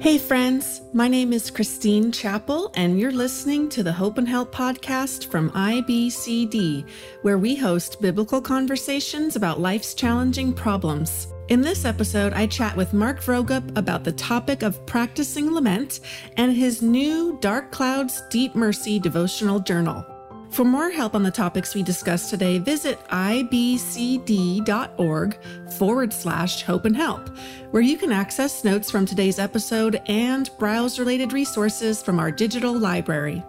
Hey, friends, my name is Christine Chappell, and you're listening to the Hope and Help podcast from IBCD, where we host biblical conversations about life's challenging problems. In this episode, I chat with Mark Vroegop about the topic of practicing lament and his new Dark Clouds Deep Mercy devotional journal. For more help on the topics we discussed today, visit ibcd.org forward slash hope and help, where you can access notes from today's episode and browse related resources from our digital library.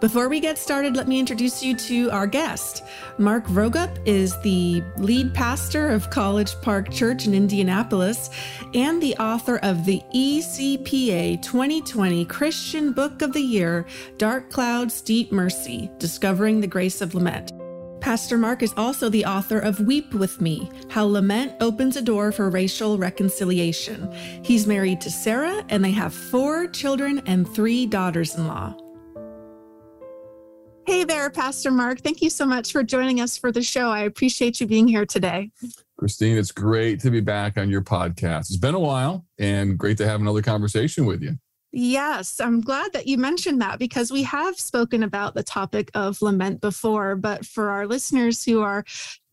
Before we get started, let me introduce you to our guest. Mark Vroegop is the lead pastor of College Park Church in Indianapolis and the author of the ECPA 2020 Christian Book of the Year, Dark Clouds, Deep Mercy Discovering the Grace of Lament. Pastor Mark is also the author of Weep With Me How Lament Opens a Door for Racial Reconciliation. He's married to Sarah, and they have four children and three daughters in law. Hey there, Pastor Mark. Thank you so much for joining us for the show. I appreciate you being here today. Christine, it's great to be back on your podcast. It's been a while and great to have another conversation with you. Yes, I'm glad that you mentioned that because we have spoken about the topic of lament before. But for our listeners who are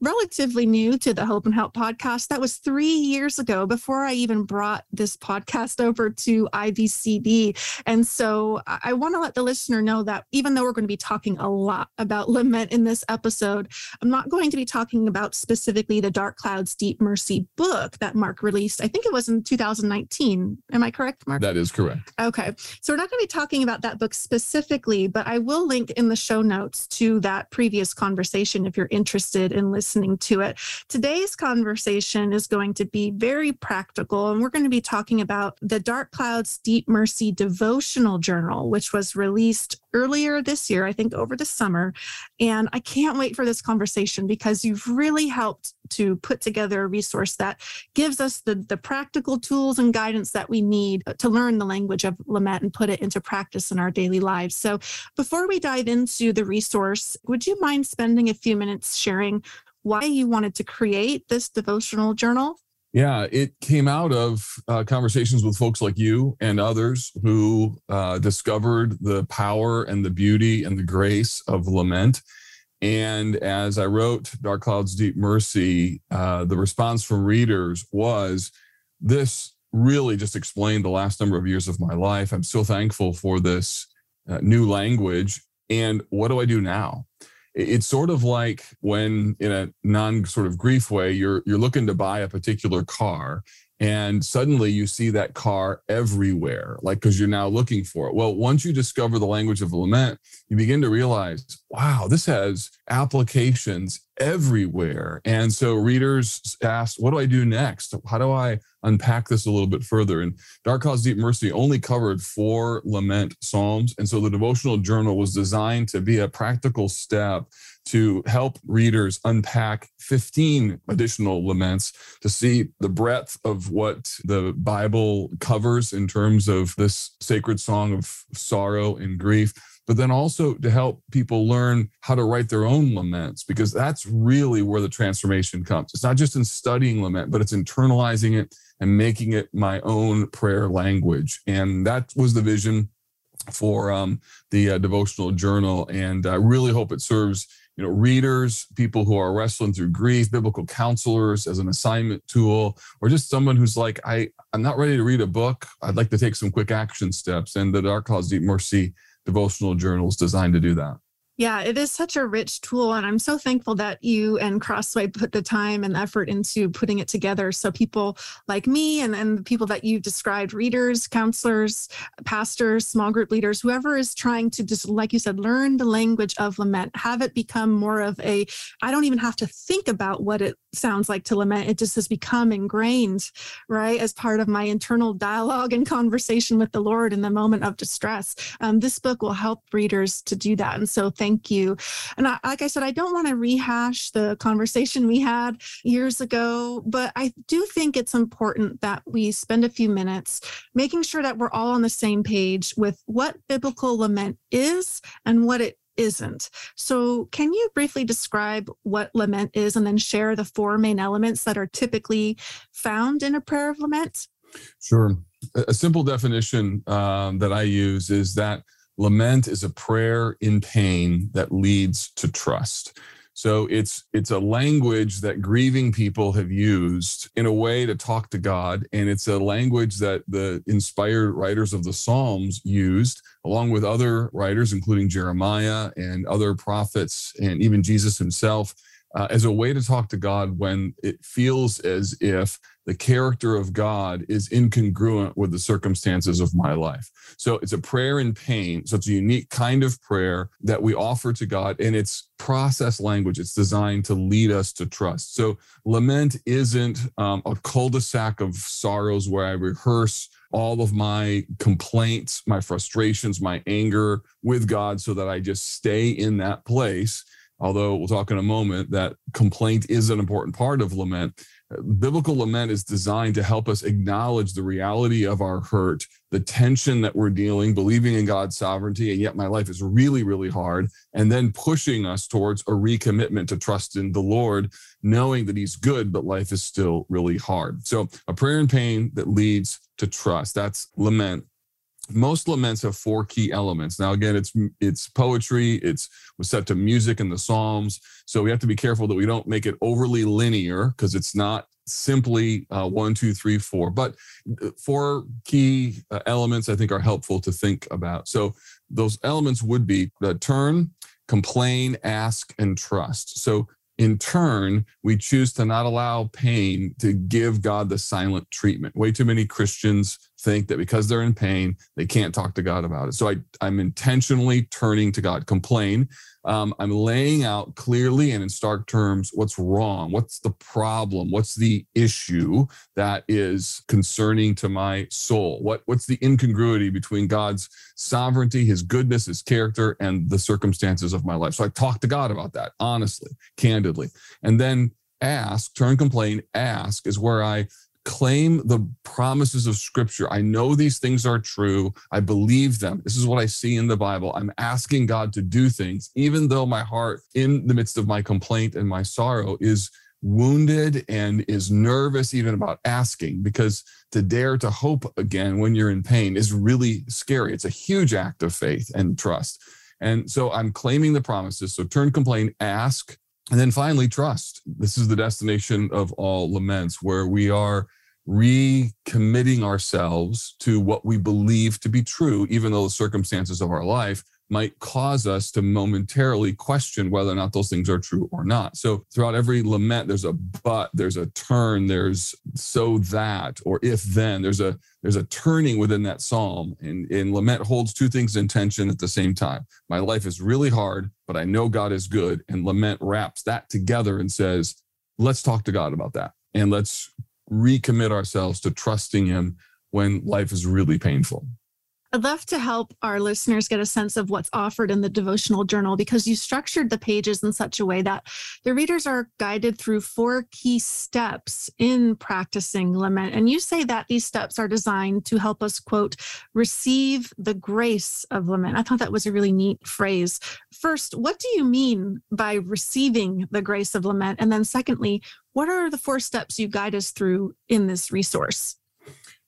relatively new to the Hope and Help podcast. That was three years ago before I even brought this podcast over to IBCD. And so I want to let the listener know that even though we're going to be talking a lot about lament in this episode, I'm not going to be talking about specifically the Dark Clouds Deep Mercy book that Mark released. I think it was in 2019. Am I correct, Mark? That is correct. Okay. So we're not going to be talking about that book specifically, but I will link in the show notes to that previous conversation if you're interested in listening listening to it. Today's conversation is going to be very practical, and we're going to be talking about the Dark Clouds Deep Mercy devotional journal, which was released earlier this year, I think over the summer. And I can't wait for this conversation because you've really helped to put together a resource that gives us the, the practical tools and guidance that we need uh, to learn the language of lament and put it into practice in our daily lives. So before we dive into the resource, would you mind spending a few minutes sharing why you wanted to create this devotional journal? Yeah, it came out of uh, conversations with folks like you and others who uh, discovered the power and the beauty and the grace of lament. And as I wrote Dark Clouds, Deep Mercy, uh, the response from readers was this really just explained the last number of years of my life. I'm so thankful for this uh, new language. And what do I do now? It's sort of like when in a non sort of grief way you're you're looking to buy a particular car and suddenly you see that car everywhere like because you're now looking for it. Well once you discover the language of lament you begin to realize wow this has applications everywhere. And so readers asked, what do i do next? How do i unpack this a little bit further? And dark Clouds deep mercy only covered four lament psalms. And so the devotional journal was designed to be a practical step to help readers unpack 15 additional laments to see the breadth of what the Bible covers in terms of this sacred song of sorrow and grief but then also to help people learn how to write their own laments, because that's really where the transformation comes. It's not just in studying lament, but it's internalizing it and making it my own prayer language. And that was the vision for um, the uh, devotional journal. And I really hope it serves you know readers people who are wrestling through grief biblical counselors as an assignment tool or just someone who's like i i'm not ready to read a book i'd like to take some quick action steps and the dark clouds deep mercy devotional journals designed to do that yeah, it is such a rich tool. And I'm so thankful that you and Crossway put the time and effort into putting it together. So people like me and, and the people that you described, readers, counselors, pastors, small group leaders, whoever is trying to just, like you said, learn the language of lament, have it become more of a, I don't even have to think about what it sounds like to lament. It just has become ingrained, right, as part of my internal dialogue and conversation with the Lord in the moment of distress. Um, this book will help readers to do that. And so thank thank you. And I, like I said, I don't want to rehash the conversation we had years ago, but I do think it's important that we spend a few minutes making sure that we're all on the same page with what biblical lament is and what it isn't. So, can you briefly describe what lament is and then share the four main elements that are typically found in a prayer of lament? Sure. A simple definition um, that I use is that lament is a prayer in pain that leads to trust. So it's it's a language that grieving people have used in a way to talk to God, and it's a language that the inspired writers of the Psalms used, along with other writers, including Jeremiah and other prophets, and even Jesus himself, uh, as a way to talk to God when it feels as if the character of God is incongruent with the circumstances of my life. So it's a prayer in pain. So it's a unique kind of prayer that we offer to God, and it's process language. It's designed to lead us to trust. So lament isn't um, a cul de sac of sorrows where I rehearse all of my complaints, my frustrations, my anger with God so that I just stay in that place although we'll talk in a moment that complaint is an important part of lament. Biblical lament is designed to help us acknowledge the reality of our hurt, the tension that we're dealing, believing in God's sovereignty, and yet my life is really, really hard, and then pushing us towards a recommitment to trust in the Lord, knowing that He's good, but life is still really hard. So, a prayer in pain that leads to trust. That's lament most laments have four key elements. Now again it's it's poetry it's was set to music in the psalms so we have to be careful that we don't make it overly linear because it's not simply uh, one two three four but uh, four key uh, elements i think are helpful to think about. So those elements would be the turn complain ask and trust. So in turn, we choose to not allow pain to give God the silent treatment. Way too many Christians think that because they're in pain, they can't talk to God about it. So I, I'm intentionally turning to God, complain. Um, I'm laying out clearly and in stark terms what's wrong, what's the problem, what's the issue that is concerning to my soul, what what's the incongruity between God's sovereignty, His goodness, His character, and the circumstances of my life. So I talk to God about that honestly, candidly, and then ask, turn, complain, ask is where I claim the promises of scripture. I know these things are true. I believe them. This is what I see in the Bible. I'm asking God to do things, even though my heart, in the midst of my complaint and my sorrow, is wounded and is nervous even about asking because to dare to hope again when you're in pain is really scary. It's a huge act of faith and trust. And so I'm claiming the promises. So turn, complain, ask, and then finally trust. This is the destination of all laments where we are recommitting ourselves to what we believe to be true, even though the circumstances of our life might cause us to momentarily question whether or not those things are true or not. So throughout every lament, there's a but, there's a turn, there's so that, or if then, there's a there's a turning within that psalm. And, and lament holds two things in tension at the same time. My life is really hard, but I know God is good. And lament wraps that together and says, let's talk to God about that. And let's recommit ourselves to trusting Him when life is really painful. I'd love to help our listeners get a sense of what's offered in the devotional journal because you structured the pages in such a way that the readers are guided through four key steps in practicing lament. And you say that these steps are designed to help us, quote, receive the grace of lament. I thought that was a really neat phrase. First, what do you mean by receiving the grace of lament? And then, secondly, what are the four steps you guide us through in this resource?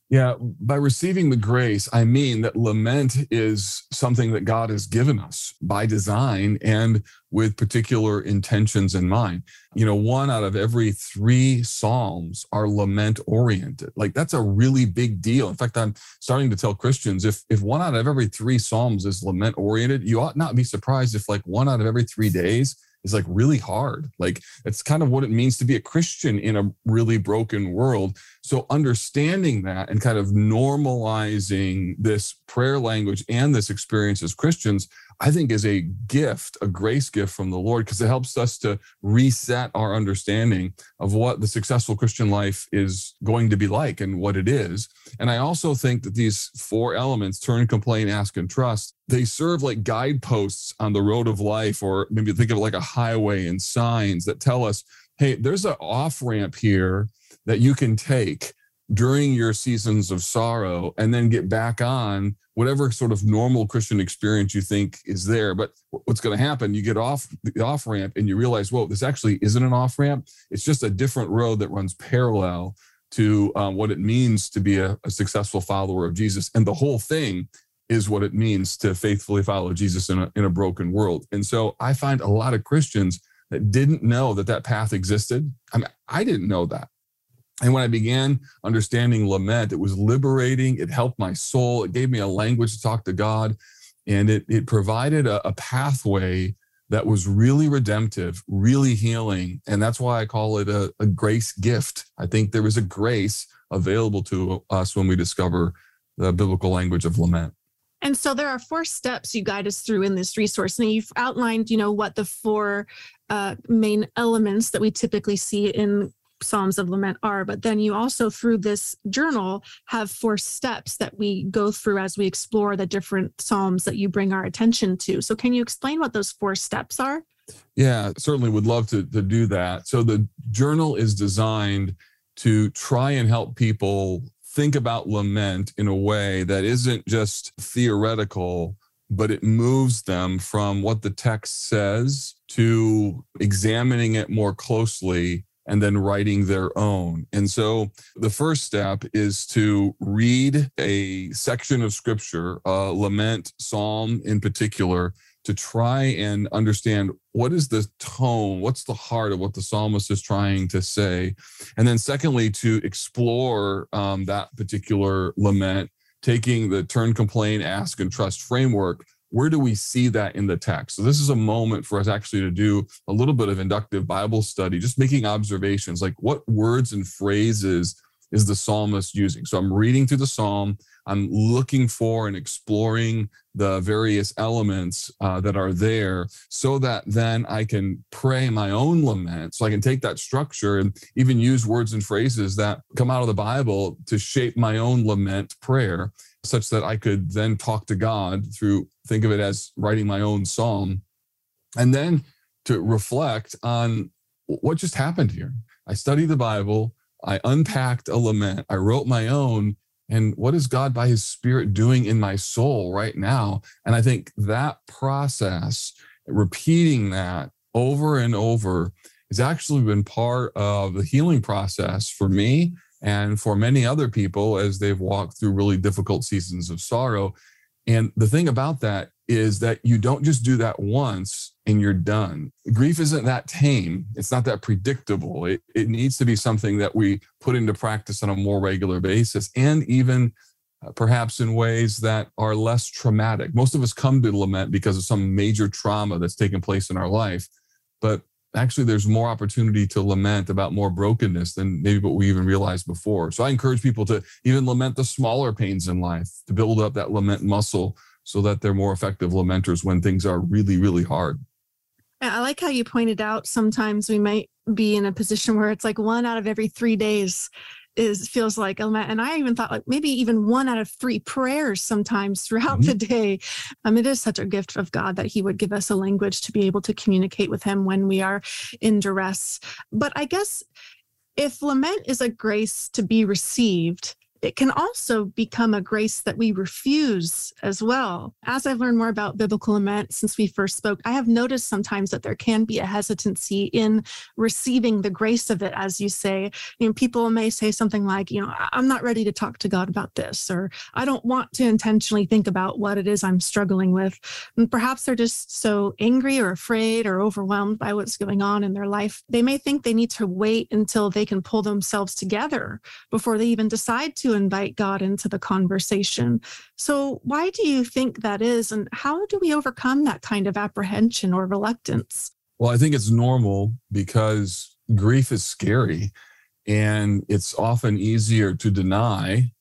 Yeah, by receiving the grace, I mean that lament is something that God has given us by design and with particular intentions in mind. You know, one out of every three Psalms are lament oriented. Like that's a really big deal. In fact, I'm starting to tell Christians if if one out of every three Psalms is lament oriented, you ought not be surprised if like one out of every three days is like really hard. Like it's kind of what it means to be a Christian in a really broken world. So understanding that and kind of normalizing this prayer language and this experience as Christians, I think is a gift, a grace gift from the Lord, because it helps us to reset our understanding of what the successful Christian life is going to be like and what it is. And I also think that these four elements turn, complain, ask, and trust they serve like guideposts on the road of life, or maybe think of it like a highway and signs that tell us, hey, there's an off ramp here that you can take during your seasons of sorrow and then get back on whatever sort of normal Christian experience you think is there. But what's going to happen, you get off the off ramp and you realize, whoa, this actually isn't an off ramp. It's just a different road that runs parallel to um, what it means to be a, a successful follower of Jesus. And the whole thing is what it means to faithfully follow Jesus in a, in a broken world. And so I find a lot of Christians that didn't know that that path existed. I mean, I didn't know that. And when I began understanding lament, it was liberating. It helped my soul. It gave me a language to talk to God. And it, it provided a, a pathway that was really redemptive, really healing. And that's why I call it a, a grace gift. I think there is a grace available to us when we discover the biblical language of lament. And so there are four steps you guide us through in this resource. And you've outlined, you know, what the four uh, main elements that we typically see in Psalms of Lament are. But then you also, through this journal, have four steps that we go through as we explore the different Psalms that you bring our attention to. So, can you explain what those four steps are? Yeah, certainly would love to, to do that. So, the journal is designed to try and help people think about lament in a way that isn't just theoretical, but it moves them from what the text says to examining it more closely and then writing their own. And so the first step is to read a section of scripture, a lament, psalm in particular, to try and understand what is the tone, what's the heart of what the psalmist is trying to say. And then, secondly, to explore um, that particular lament, taking the turn, complain, ask, and trust framework. Where do we see that in the text? So, this is a moment for us actually to do a little bit of inductive Bible study, just making observations like what words and phrases is the psalmist using? So, I'm reading through the psalm, I'm looking for and exploring the various elements uh, that are there so that then I can pray my own lament. So I can take that structure and even use words and phrases that come out of the Bible to shape my own lament prayer, such that I could then talk to God through, think of it as writing my own psalm. And then to reflect on what just happened here. I studied the Bible. I unpacked a lament. I wrote my own and what is God by his spirit doing in my soul right now? And I think that process, repeating that over and over, has actually been part of the healing process for me and for many other people as they've walked through really difficult seasons of sorrow. And the thing about that is that you don't just do that once and you're done. Grief isn't that tame. It's not that predictable. It, it needs to be something that we put into practice on a more regular basis and even uh, perhaps in ways that are less traumatic. Most of us come to lament because of some major trauma that's taken place in our life. But actually, there's more opportunity to lament about more brokenness than maybe what we even realized before. So I encourage people to even lament the smaller pains in life, to build up that lament muscle so that they're more effective lamenters when things are really, really hard. I like how you pointed out sometimes we might be in a position where it's like one out of every three days is feels like lament. And I even thought like maybe even one out of three prayers sometimes throughout mm-hmm. the day. Um, it is such a gift of God that He would give us a language to be able to communicate with Him when we are in duress. But I guess if lament is a grace to be received, it can also become a grace that we refuse as well. As I've learned more about biblical lament since we first spoke, I have noticed sometimes that there can be a hesitancy in receiving the grace of it, as you say. You know, people may say something like, you know, I'm not ready to talk to God about this, or I don't want to intentionally think about what it is I'm struggling with. And perhaps they're just so angry or afraid or overwhelmed by what's going on in their life. They may think they need to wait until they can pull themselves together before they even decide to invite God into the conversation. So, why do you think that is? And how do we overcome that kind of apprehension or reluctance? Well, I think it's normal because grief is scary and it's often easier to deny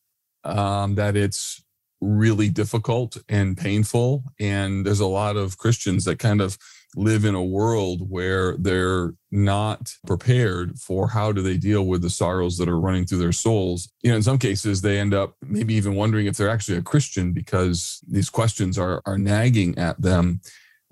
um, that it's really difficult and painful. And there's a lot of Christians that kind of live in a world where they're not prepared for how do they deal with the sorrows that are running through their souls. You know, in some cases, they end up maybe even wondering if they're actually a Christian because these questions are, are nagging at them.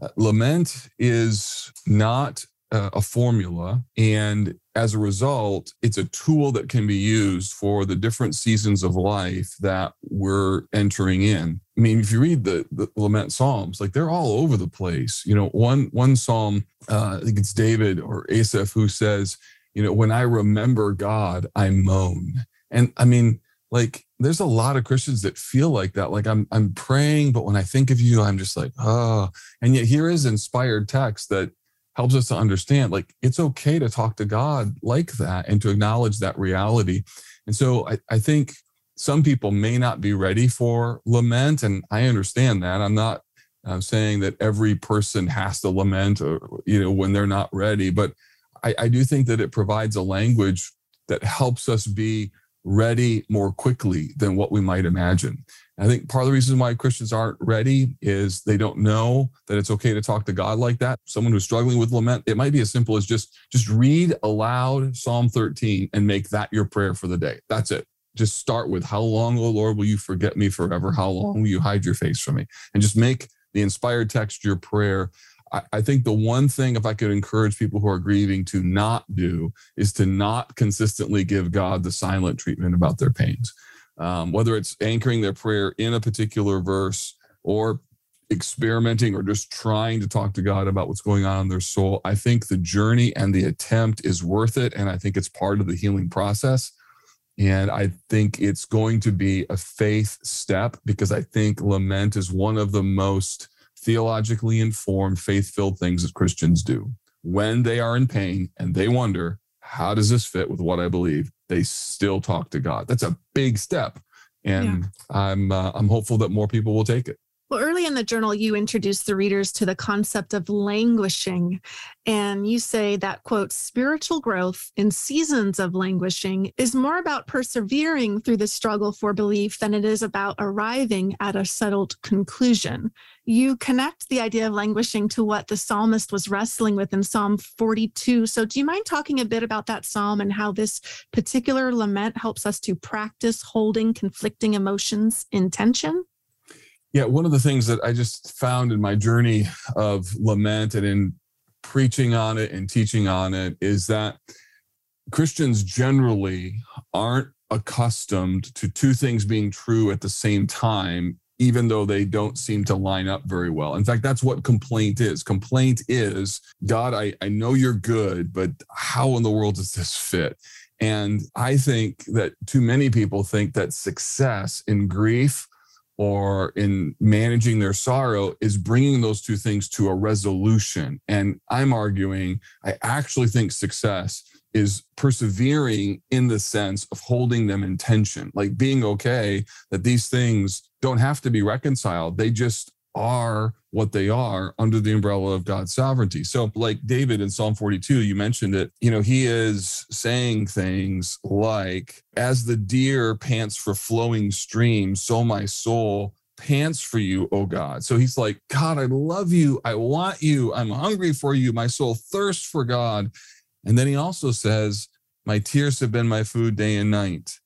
Uh, lament is not uh, a formula. And as a result, it's a tool that can be used for the different seasons of life that we're entering in. I mean, if you read the, the lament psalms, like they're all over the place. You know, one one psalm, uh, I think it's David or Asaph who says, you know, when I remember God, I moan. And I mean, like there's a lot of Christians that feel like that. Like I'm I'm praying, but when I think of you, I'm just like, oh. And yet here is inspired text that helps us to understand like it's okay to talk to God like that and to acknowledge that reality. And so I, I think some people may not be ready for lament. And I understand that. I'm not I'm saying that every person has to lament or you know when they're not ready, but I, I do think that it provides a language that helps us be ready more quickly than what we might imagine. I think part of the reason why Christians aren't ready is they don't know that it's okay to talk to God like that. Someone who's struggling with lament, it might be as simple as just just read aloud Psalm 13 and make that your prayer for the day. That's it. Just start with how long, O Lord, will you forget me forever? How long will you hide your face from me? And just make the inspired text your prayer I, I think the one thing, if I could encourage people who are grieving to not do, is to not consistently give God the silent treatment about their pains. Um, whether it's anchoring their prayer in a particular verse or experimenting or just trying to talk to God about what's going on in their soul, I think the journey and the attempt is worth it. And I think it's part of the healing process. And I think it's going to be a faith step because I think lament is one of the most theologically informed, faith filled things that Christians do. When they are in pain and they wonder, how does this fit with what I believe? They still talk to God. That's a big step. And yeah. I'm, uh, I'm hopeful that more people will take it. Well, early in the journal, you introduced the readers to the concept of languishing. And you say that, quote, spiritual growth in seasons of languishing is more about persevering through the struggle for belief than it is about arriving at a settled conclusion. You connect the idea of languishing to what the psalmist was wrestling with in Psalm 42. So, do you mind talking a bit about that psalm and how this particular lament helps us to practice holding conflicting emotions in tension? Yeah, one of the things that I just found in my journey of lament and in preaching on it and teaching on it is that Christians generally aren't accustomed to two things being true at the same time, even though they don't seem to line up very well. In fact, that's what complaint is. Complaint is God, I, I know you're good, but how in the world does this fit? And I think that too many people think that success in grief or in managing their sorrow is bringing those two things to a resolution. And I'm arguing, I actually think success is persevering in the sense of holding them in tension, like being okay that these things don't have to be reconciled. They just are what they are under the umbrella of God's sovereignty. So, like David in Psalm 42, you mentioned it, you know, he is saying things like, As the deer pants for flowing streams, so my soul pants for you, oh God. So he's like, God, I love you. I want you. I'm hungry for you. My soul thirsts for God. And then he also says, My tears have been my food day and night.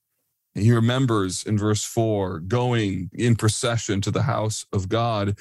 And he remembers in verse four, going in procession to the house of God.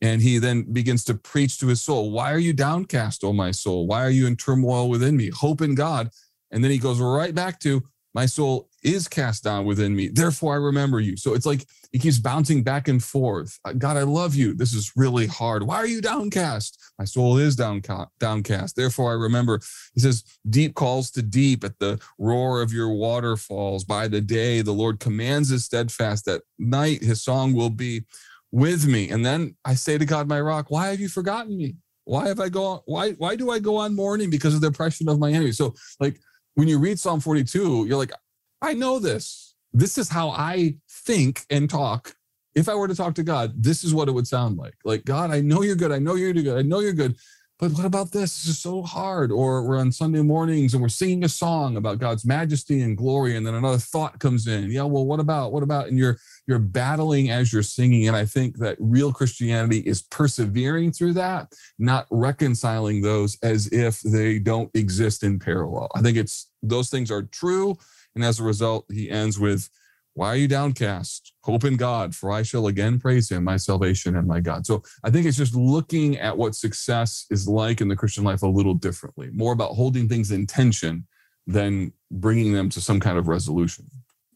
And he then begins to preach to his soul. Why are you downcast, O my soul? Why are you in turmoil within me? Hope in God. And then he goes right back to, my soul is cast down within me. Therefore, I remember you. So it's like he keeps bouncing back and forth. Uh, God, I love you. This is really hard. Why are you downcast? My soul is downcast. Therefore, I remember. He says, Deep calls to deep at the roar of your waterfalls. By the day, the Lord commands his steadfast. At night, his song will be with me. And then I say to God, my rock, why have you forgotten me? Why have I go? Why, why do I go on mourning because of the oppression of my enemy? So, like, when you read Psalm 42, you're like, I know this. This is how I think and talk. If I were to talk to God, this is what it would sound like. Like, God, I know you're good. I know you're good. I know you're good. But what about this? This is so hard. Or we're on Sunday mornings and we're singing a song about God's majesty and glory, and then another thought comes in. Yeah, well, what about? What about? And you're you're battling as you're singing. And I think that real Christianity is persevering through that, not reconciling those as if they don't exist in parallel. I think it's those things are true. And as a result, he ends with why are you downcast? Hope in God, for I shall again praise him, my salvation and my God. So I think it's just looking at what success is like in the Christian life a little differently, more about holding things in tension than bringing them to some kind of resolution.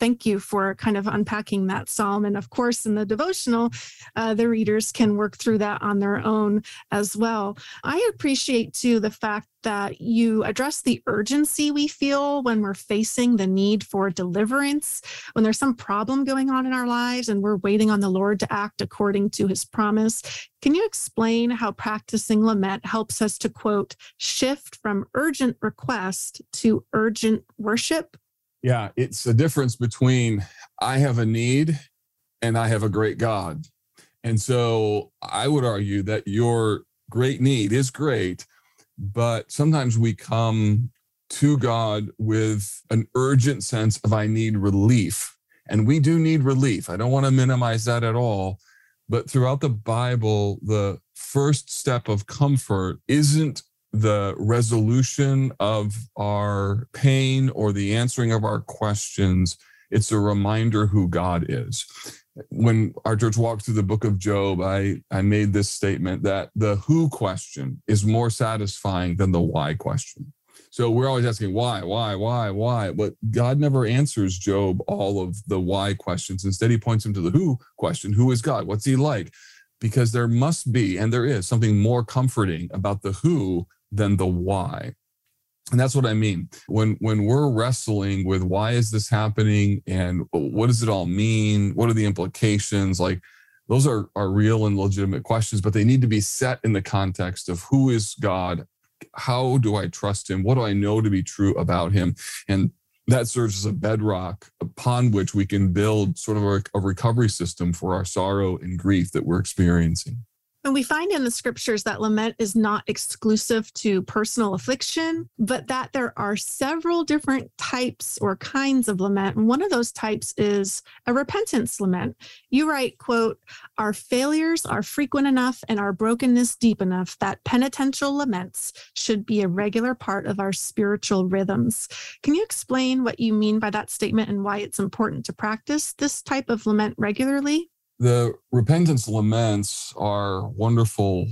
Thank you for kind of unpacking that psalm. And of course, in the devotional, uh, the readers can work through that on their own as well. I appreciate too the fact that you address the urgency we feel when we're facing the need for deliverance, when there's some problem going on in our lives and we're waiting on the Lord to act according to his promise. Can you explain how practicing lament helps us to quote, shift from urgent request to urgent worship? Yeah, it's a difference between I have a need and I have a great God. And so I would argue that your great need is great, but sometimes we come to God with an urgent sense of I need relief. And we do need relief. I don't want to minimize that at all. But throughout the Bible, the first step of comfort isn't the resolution of our pain or the answering of our questions. It's a reminder who God is when our church walked through the book of Job, I, I made this statement that the who question is more satisfying than the why question. So we're always asking why, why, why, why, but God never answers Job all of the why questions. Instead, he points him to the who question Who is God? What's he like? Because there must be, and there is, something more comforting about the who than the why. And that's what i mean. When when we're wrestling with why is this happening and what does it all mean? What are the implications? Like those are are real and legitimate questions but they need to be set in the context of who is god? How do i trust him? What do i know to be true about him? And that serves as a bedrock upon which we can build sort of a, a recovery system for our sorrow and grief that we're experiencing and we find in the scriptures that lament is not exclusive to personal affliction, but that there are several different types or kinds of lament. And one of those types is a repentance lament. You write, quote, our failures are frequent enough and our brokenness deep enough that penitential laments should be a regular part of our spiritual rhythms. Can you explain what you mean by that statement and why it's important to practice this type of lament regularly? The repentance laments are wonderful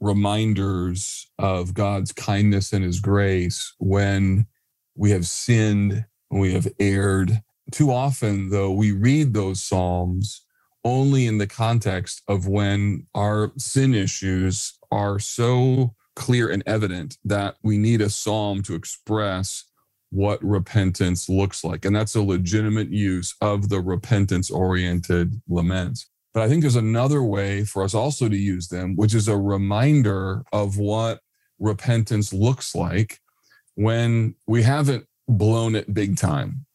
reminders of God's kindness and his grace when we have sinned, when we have erred. Too often, though, we read those Psalms only in the context of when our sin issues are so clear and evident that we need a psalm to express what repentance looks like. And that's a legitimate use of the repentance oriented laments. But I think there's another way for us also to use them, which is a reminder of what repentance looks like when we haven't blown it big time.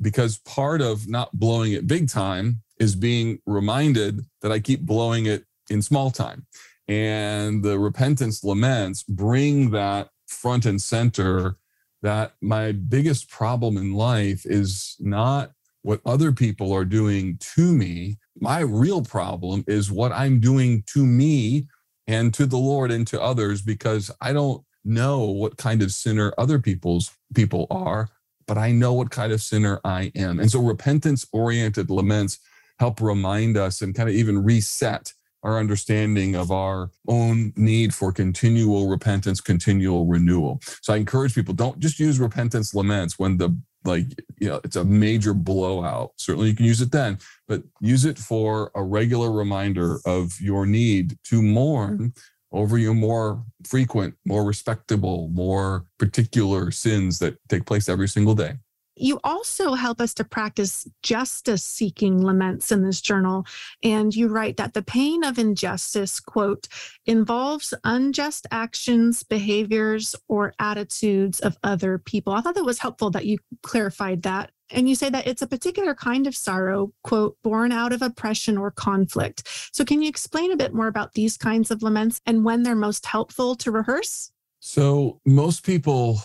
Because part of not blowing it big time is being reminded that I keep blowing it in small time. And the repentance laments bring that front and center that my biggest problem in life is not what other people are doing to me. My real problem is what I'm doing to me and to the Lord and to others because I don't know what kind of sinner other people's people are, but I know what kind of sinner I am. And so repentance oriented laments help remind us and kind of even reset our understanding of our own need for continual repentance, continual renewal. So I encourage people don't just use repentance laments when the like you know it's a major blowout certainly you can use it then but use it for a regular reminder of your need to mourn over your more frequent more respectable more particular sins that take place every single day you also help us to practice justice seeking laments in this journal. And you write that the pain of injustice, quote, involves unjust actions, behaviors, or attitudes of other people. I thought that was helpful that you clarified that. And you say that it's a particular kind of sorrow, quote, born out of oppression or conflict. So, can you explain a bit more about these kinds of laments and when they're most helpful to rehearse? So, most people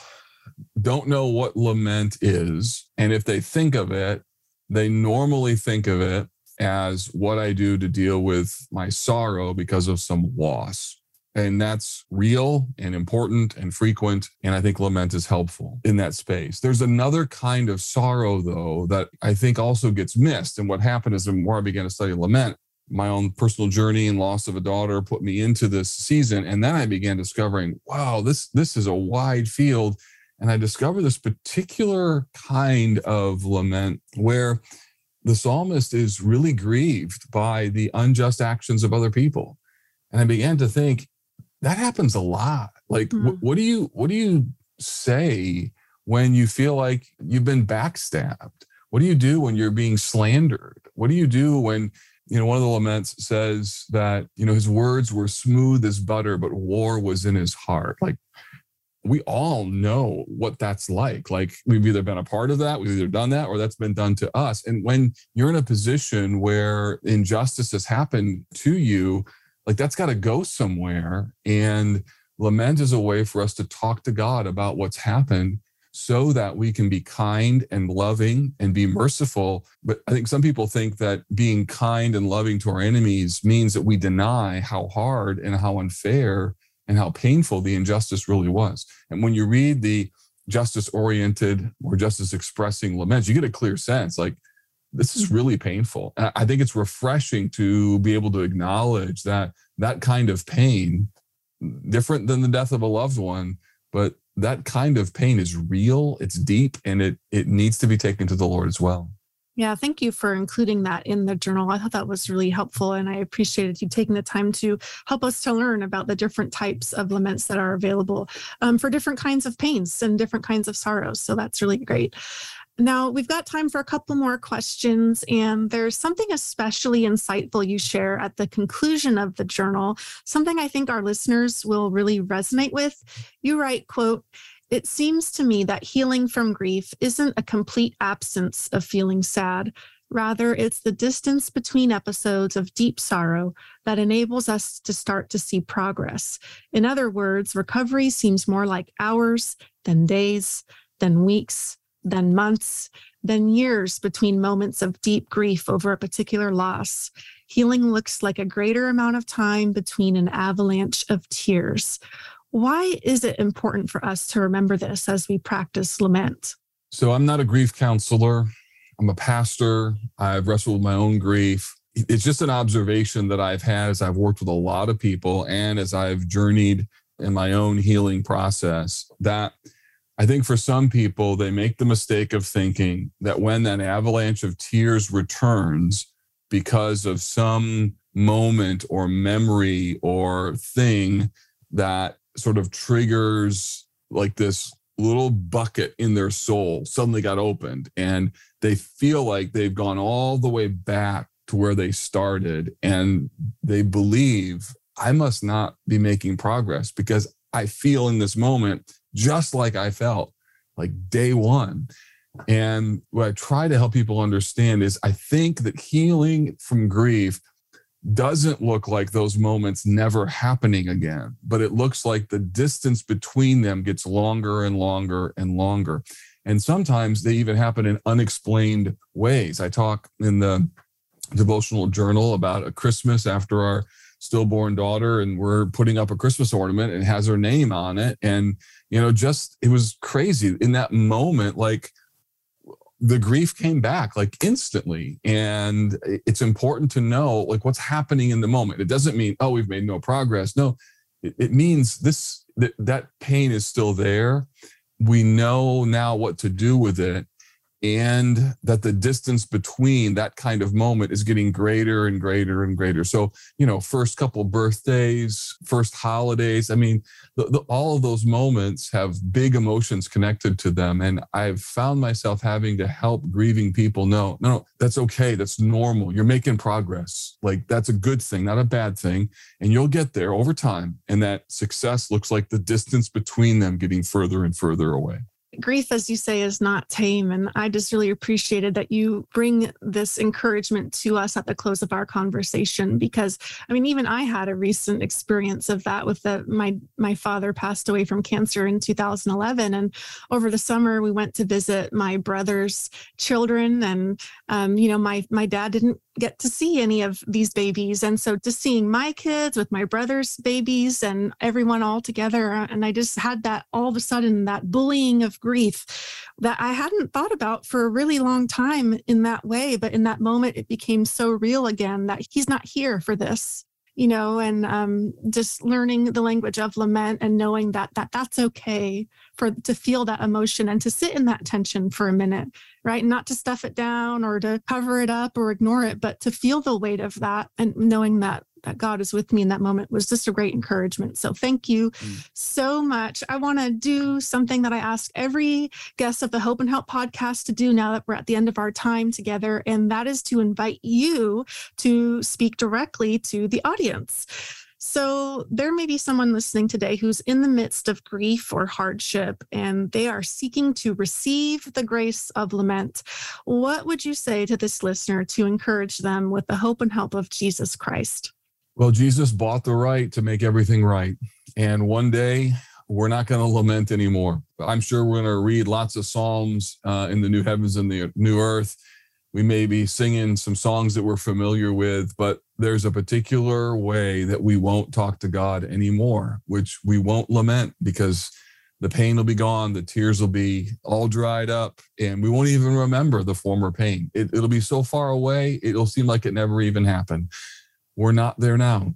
don't know what lament is. And if they think of it, they normally think of it as what I do to deal with my sorrow because of some loss. And that's real and important and frequent. And I think lament is helpful in that space. There's another kind of sorrow, though, that I think also gets missed. And what happened is the more I began to study lament, my own personal journey and loss of a daughter put me into this season. And then I began discovering, wow, this, this is a wide field And I discovered this particular kind of lament where the psalmist is really grieved by the unjust actions of other people. And I began to think that happens a lot. Like, mm-hmm. what, what do you, what do you say when you feel like you've been backstabbed? What do you do when you're being slandered? What do you do when, you know, one of the laments says that, you know, his words were smooth as butter, but war was in his heart. Like, we all know what that's like. Like we've either been a part of that, we've either done that, or that's been done to us. And when you're in a position where injustice has happened to you, like that's got to go somewhere. And lament is a way for us to talk to God about what's happened so that we can be kind and loving and be merciful. But I think some people think that being kind and loving to our enemies means that we deny how hard and how unfair and how painful the injustice really was. And when you read the justice oriented or justice expressing laments, you get a clear sense like, this is really painful. And I think it's refreshing to be able to acknowledge that that kind of pain, different than the death of a loved one, but that kind of pain is real, it's deep, and it it needs to be taken to the Lord as well. Yeah, thank you for including that in the journal. I thought that was really helpful, and I appreciated you taking the time to help us to learn about the different types of laments that are available um, for different kinds of pains and different kinds of sorrows. So that's really great. Now, we've got time for a couple more questions, and there's something especially insightful you share at the conclusion of the journal, something I think our listeners will really resonate with. You write, quote, it seems to me that healing from grief isn't a complete absence of feeling sad. Rather, it's the distance between episodes of deep sorrow that enables us to start to see progress. In other words, recovery seems more like hours than days, than weeks, than months, than years between moments of deep grief over a particular loss. Healing looks like a greater amount of time between an avalanche of tears. Why is it important for us to remember this as we practice lament? So, I'm not a grief counselor. I'm a pastor. I've wrestled with my own grief. It's just an observation that I've had as I've worked with a lot of people and as I've journeyed in my own healing process that I think for some people, they make the mistake of thinking that when that avalanche of tears returns because of some moment or memory or thing that sort of triggers like this little bucket in their soul suddenly got opened and they feel like they've gone all the way back to where they started and they believe I must not be making progress because I feel in this moment just like I felt like day one. And what I try to help people understand is I think that healing from grief doesn't look like those moments never happening again, but it looks like the distance between them gets longer and longer and longer. And sometimes they even happen in unexplained ways. I talk in the devotional journal about a Christmas after our stillborn daughter, and we're putting up a Christmas ornament and has her name on it. And, you know, just it was crazy in that moment, like the grief came back like instantly. And it's important to know like what's happening in the moment. It doesn't mean oh we've made no progress. No it, it means this that, that pain is still there. We know now what to do with it and that the distance between that kind of moment is getting greater and greater and greater. So, you know, first couple birthdays, first holidays, I mean, the, the, all of those moments have big emotions connected to them. And I've found myself having to help grieving people know, no, no, that's okay. That's normal. You're making progress. Like, that's a good thing, not a bad thing. And you'll get there over time. And that success looks like the distance between them getting further and further away grief, as you say, is not tame. And I just really appreciated that you bring this encouragement to us at the close of our conversation because I mean, even I had a recent experience of that with the my my father passed away from cancer in 2011. And over the summer we went to visit my brother's children. And um, you know, my my dad didn't get to see any of these babies. And so just seeing my kids with my brother's babies and everyone all together. Uh, and I just had that all of a sudden, that bullying of grief that I hadn't thought about for a really long time in that way. But in that moment, it became so real again that he's not here for this. You know, and um, just learning the language of lament and knowing that that that's okay for to feel that emotion and to sit in that tension for a minute, right? Not to stuff it down or to cover it up or ignore it, but to feel the weight of that and knowing that that God is with me in that moment was just a great encouragement. So thank you mm. so much. I want to do something that I ask every guest of the Hope and Help podcast to do now that we're at the end of our time together, and that is to invite you to speak directly to the audience. So, there may be someone listening today who's in the midst of grief or hardship and they are seeking to receive the grace of lament. What would you say to this listener to encourage them with the hope and help of Jesus Christ? Well, Jesus bought the right to make everything right. And one day we're not going to lament anymore. I'm sure we're going to read lots of Psalms uh, in the new heavens and the new earth. We may be singing some songs that we're familiar with, but there's a particular way that we won't talk to God anymore, which we won't lament because the pain will be gone, the tears will be all dried up, and we won't even remember the former pain. It, it'll be so far away, it'll seem like it never even happened. We're not there now.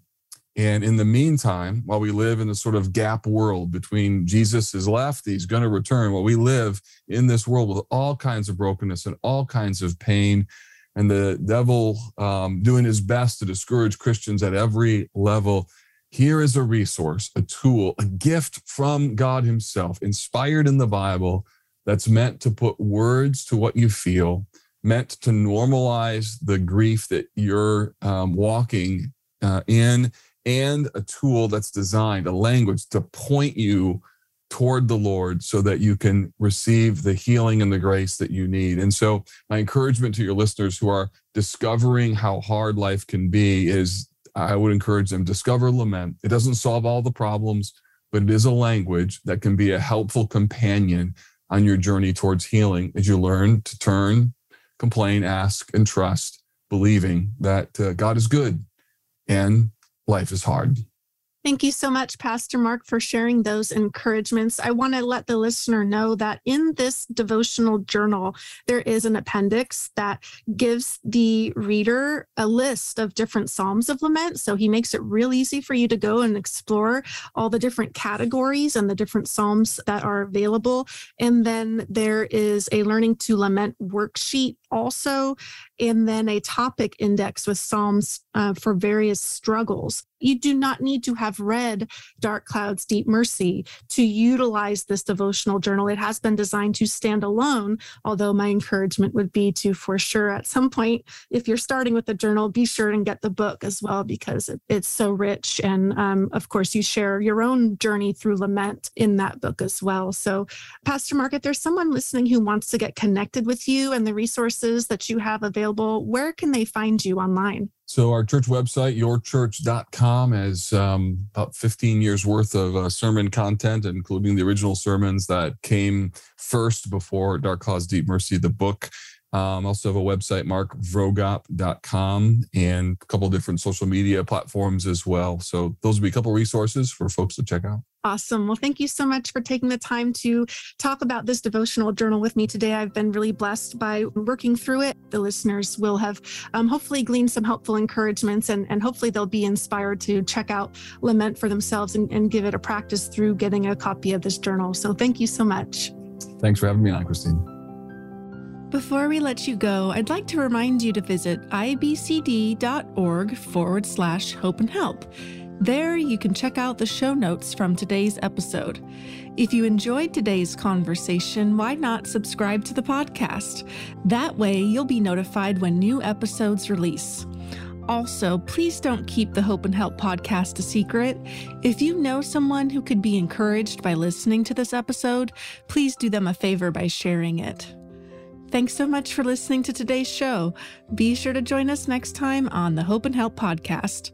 And in the meantime, while we live in the sort of gap world between Jesus is left, he's going to return, while we live in this world with all kinds of brokenness and all kinds of pain, and the devil um, doing his best to discourage Christians at every level, here is a resource, a tool, a gift from God Himself, inspired in the Bible, that's meant to put words to what you feel meant to normalize the grief that you're um, walking uh, in, and a tool that's designed, a language to point you toward the Lord so that you can receive the healing and the grace that you need. And so, my encouragement to your listeners who are discovering how hard life can be is I would encourage them discover lament. It doesn't solve all the problems, but it is a language that can be a helpful companion on your journey towards healing as you learn to turn complain, ask, and trust, believing that uh, God is good and life is hard. Thank you so much, Pastor Mark, for sharing those encouragements. I want to let the listener know that in this devotional journal, there is an appendix that gives the reader a list of different Psalms of Lament. So he makes it real easy for you to go and explore all the different categories and the different Psalms that are available. And then there is a Learning to Lament worksheet also, and then a topic index with Psalms uh, for various struggles. You do not need to have read Dark Clouds, Deep Mercy to utilize this devotional journal. It has been designed to stand alone, although my encouragement would be to, for sure, at some point, if you're starting with the journal, be sure and get the book as well because it, it's so rich. And um, of course, you share your own journey through lament in that book as well. So, Pastor Mark, if there's someone listening who wants to get connected with you and the that you have available, where can they find you online? So our church website, yourchurch.com, has um, about 15 years worth of uh, sermon content, including the original sermons that came first before Dark Clouds, Deep Mercy, the book. Um, also have a website, markvroegop.com, and a couple different social media platforms as well. So those will be a couple resources for folks to check out. Awesome. Well, thank you so much for taking the time to talk about this devotional journal with me today. I've been really blessed by working through it. The listeners will have um, hopefully gleaned some helpful encouragements and, and hopefully they'll be inspired to check out Lament for themselves and, and give it a practice through getting a copy of this journal. So thank you so much. Thanks for having me on, Christine. Before we let you go, I'd like to remind you to visit ibcd.org forward slash hope and help. There, you can check out the show notes from today's episode. If you enjoyed today's conversation, why not subscribe to the podcast? That way, you'll be notified when new episodes release. Also, please don't keep the Hope and Help podcast a secret. If you know someone who could be encouraged by listening to this episode, please do them a favor by sharing it. Thanks so much for listening to today's show. Be sure to join us next time on the Hope and Help podcast.